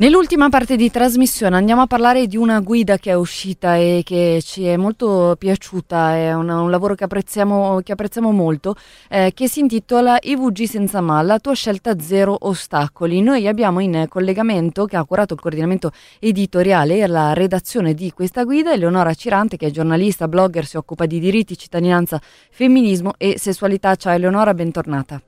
Nell'ultima parte di trasmissione andiamo a parlare di una guida che è uscita e che ci è molto piaciuta, è un, un lavoro che apprezziamo, che apprezziamo molto, eh, che si intitola IVG senza mal, la tua scelta zero ostacoli. Noi abbiamo in collegamento, che ha curato il coordinamento editoriale e la redazione di questa guida, Eleonora Cirante, che è giornalista, blogger, si occupa di diritti, cittadinanza, femminismo e sessualità. Ciao Eleonora, bentornata.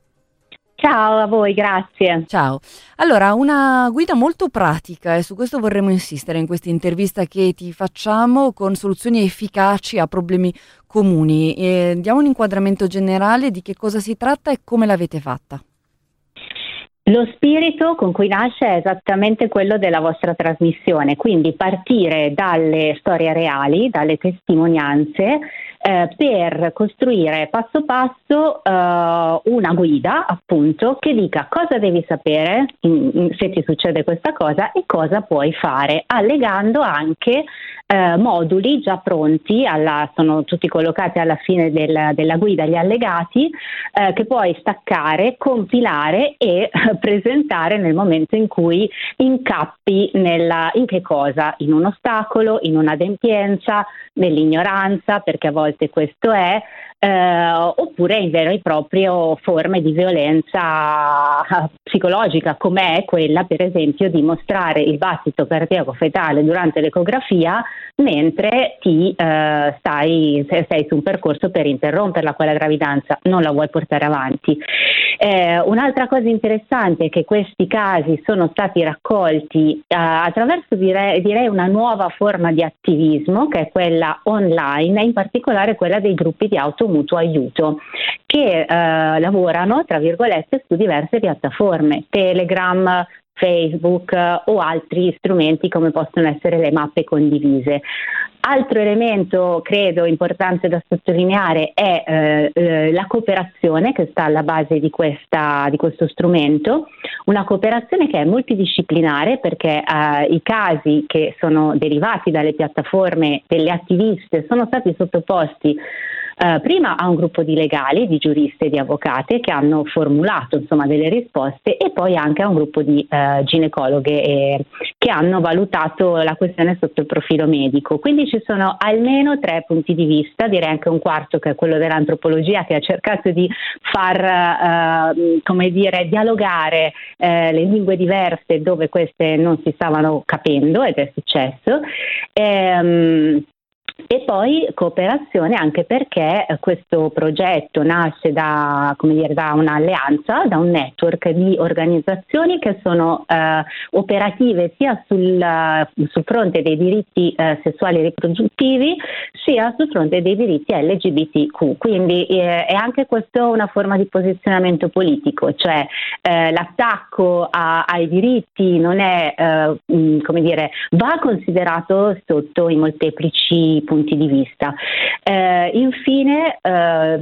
Ciao a voi, grazie. Ciao. Allora, una guida molto pratica e su questo vorremmo insistere in questa intervista che ti facciamo con soluzioni efficaci a problemi comuni. E diamo un inquadramento generale di che cosa si tratta e come l'avete fatta. Lo spirito con cui nasce è esattamente quello della vostra trasmissione, quindi partire dalle storie reali, dalle testimonianze eh, per costruire passo passo eh, una guida appunto che dica cosa devi sapere in, in, se ti succede questa cosa e cosa puoi fare, allegando anche eh, moduli già pronti, alla, sono tutti collocati alla fine del, della guida, gli allegati, eh, che puoi staccare, compilare e presentare nel momento in cui incappi nella, in che cosa? In un ostacolo, in un'adempienza, nell'ignoranza, perché a volte questo è, eh, oppure in vero e proprio forme di violenza psicologica, come è quella per esempio di mostrare il battito cardiaco fetale durante l'ecografia mentre ti eh, stai, sei su un percorso per interromperla quella gravidanza, non la vuoi portare avanti. Eh, un'altra cosa interessante è che questi casi sono stati raccolti eh, attraverso direi, direi, una nuova forma di attivismo che è quella online in particolare quella dei gruppi di automutuo aiuto che eh, lavorano tra virgolette su diverse piattaforme, Telegram, Facebook eh, o altri strumenti come possono essere le mappe condivise. Altro elemento credo importante da sottolineare è eh, eh, la cooperazione che sta alla base di, questa, di, questo strumento, una cooperazione che è multidisciplinare perché eh, i casi che sono derivati dalle piattaforme delle attiviste sono stati sottoposti eh, prima a un gruppo di legali, di giuristi e di avvocate che hanno formulato insomma, delle risposte e poi anche a un gruppo di eh, ginecologhe eh, che hanno valutato la questione sotto il profilo medico. Quindi ci sono almeno tre punti di vista, direi anche un quarto che è quello dell'antropologia che ha cercato di far eh, come dire, dialogare eh, le lingue diverse dove queste non si stavano capendo ed è successo. Ehm, e poi cooperazione anche perché eh, questo progetto nasce da, dire, da, un'alleanza, da un network di organizzazioni che sono eh, operative sia sul, sul, fronte dei diritti eh, sessuali e riproduttivi sia sul fronte dei diritti LGBTQ. Quindi eh, è anche questo una forma di posizionamento politico, cioè eh, l'attacco a, ai diritti non è, eh, come dire, va considerato sotto i molteplici punti di vista. Eh, infine, eh,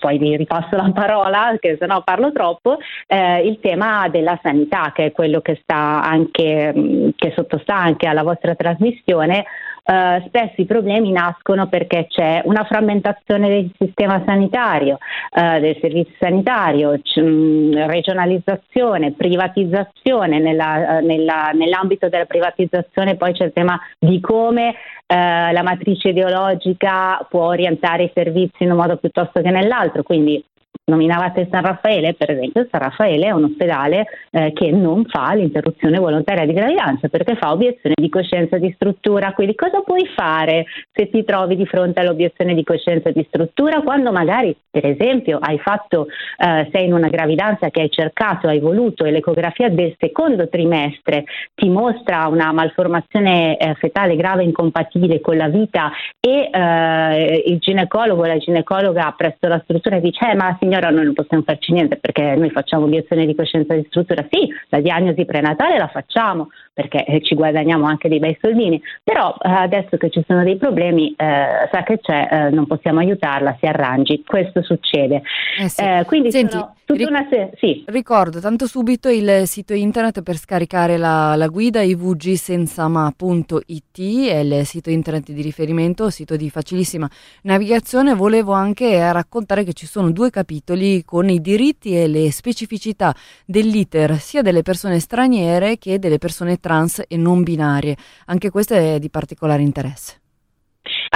poi vi ripasso la parola, che se no parlo troppo, eh, il tema della sanità, che è quello che, sta anche, che sottostà anche alla vostra trasmissione, Uh, spesso i problemi nascono perché c'è una frammentazione del sistema sanitario, uh, del servizio sanitario, c- mh, regionalizzazione, privatizzazione. Nella, uh, nella, nell'ambito della privatizzazione poi c'è il tema di come la matrice ideologica può orientare i servizi in un modo piuttosto che nell'altro, quindi Nominavate San Raffaele, per esempio, San Raffaele è un ospedale eh, che non fa l'interruzione volontaria di gravidanza perché fa obiezione di coscienza di struttura. Quindi cosa puoi fare se ti trovi di fronte all'obiezione di coscienza di struttura quando magari, per esempio, hai fatto, eh, sei in una gravidanza che hai cercato, hai voluto e l'ecografia del secondo trimestre ti mostra una malformazione eh, fetale grave incompatibile con la vita e eh, il ginecologo, la ginecologa presso la struttura dice eh, ma signora signora noi non possiamo farci niente perché noi facciamo obiezione di coscienza di struttura, sì, la diagnosi prenatale la facciamo perché eh, ci guadagniamo anche dei bei soldini, però eh, adesso che ci sono dei problemi eh, sa che c'è, eh, non possiamo aiutarla, si arrangi, questo succede. Eh sì. Eh, quindi Senti, ric- se- sì. ricordo tanto subito il sito internet per scaricare la, la guida ivgsensama.it, è il sito internet di riferimento, sito di facilissima navigazione, volevo anche raccontare che ci sono due capitoli capitoli con i diritti e le specificità dell'iter sia delle persone straniere che delle persone trans e non binarie. Anche questo è di particolare interesse.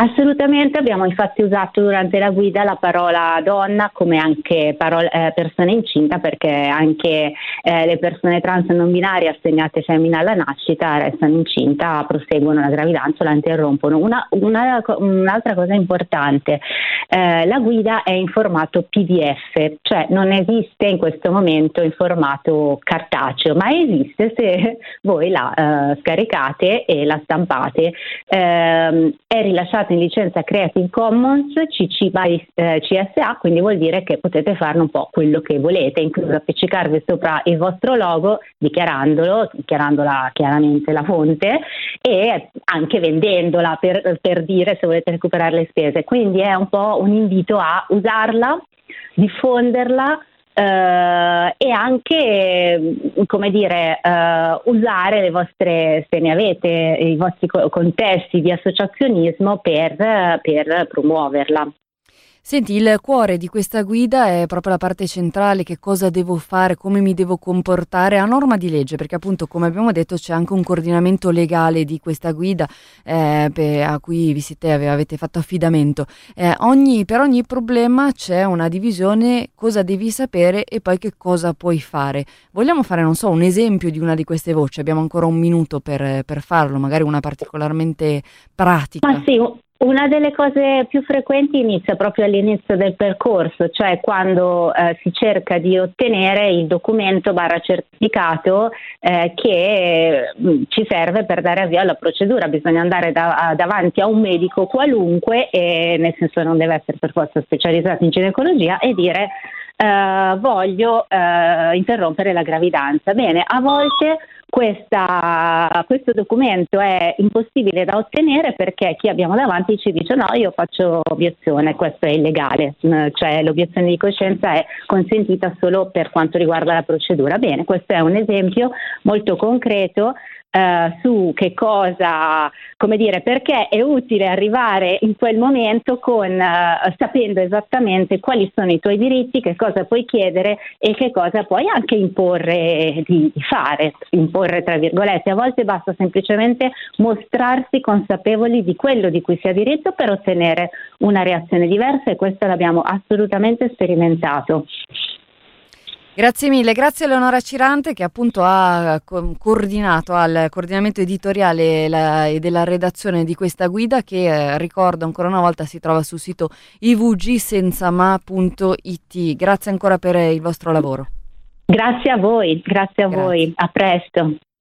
Assolutamente, abbiamo infatti usato durante la guida la parola donna come anche parola, eh, persona incinta perché anche eh, le persone trans non binarie assegnate femmina alla nascita restano incinta, proseguono la gravidanza la interrompono. Una, una, un'altra cosa importante, eh, la guida è in formato PDF, cioè non esiste in questo momento in formato cartaceo, ma esiste se voi la eh, scaricate e la stampate. Ehm, è rilasciata in licenza Creative Commons CC by eh, CSA, quindi vuol dire che potete farne un po' quello che volete, incluso appiccicarvi sopra il vostro logo, dichiarandolo, dichiarandola chiaramente la fonte e anche vendendola per, per dire se volete recuperare le spese. Quindi è un po' un invito a usarla, diffonderla Uh, e anche come dire uh, usare le vostre se ne avete i vostri contesti di associazionismo per, per promuoverla. Senti, il cuore di questa guida è proprio la parte centrale, che cosa devo fare, come mi devo comportare a norma di legge, perché appunto come abbiamo detto c'è anche un coordinamento legale di questa guida eh, a cui vi siete, avete fatto affidamento. Eh, ogni, per ogni problema c'è una divisione, cosa devi sapere e poi che cosa puoi fare. Vogliamo fare, non so, un esempio di una di queste voci? Abbiamo ancora un minuto per, per farlo, magari una particolarmente pratica. Ma sì, una delle cose più frequenti inizia proprio all'inizio del percorso, cioè quando eh, si cerca di ottenere il documento barra certificato eh, che mm, ci serve per dare avvio alla procedura. Bisogna andare da, davanti a un medico qualunque, e, nel senso non deve essere per forza specializzato in ginecologia, e dire eh, voglio eh, interrompere la gravidanza. Bene, a volte questa, questo documento è impossibile da ottenere perché chi abbiamo davanti ci dice no, io faccio obiezione, questo è illegale, mm, cioè l'obiezione di coscienza è consentita solo per quanto riguarda la procedura. Bene, questo è un esempio molto concreto eh, su che cosa, come dire, perché è utile arrivare in quel momento con, uh, sapendo esattamente quali sono i tuoi diritti, che cosa puoi chiedere e che cosa puoi anche imporre di, di fare, imporre tra virgolette. A volte basta semplicemente mostrarsi consapevoli di quello di cui si ha diritto per ottenere una reazione diversa e questo l'abbiamo assolutamente sperimentato. Grazie mille, grazie a Leonora Cirante che appunto ha co- coordinato al coordinamento editoriale la, e della redazione di questa guida che eh, ricordo ancora una volta si trova sul sito ivgsensama.it. Grazie ancora per il vostro lavoro. Grazie a voi, grazie a grazie. voi, a presto.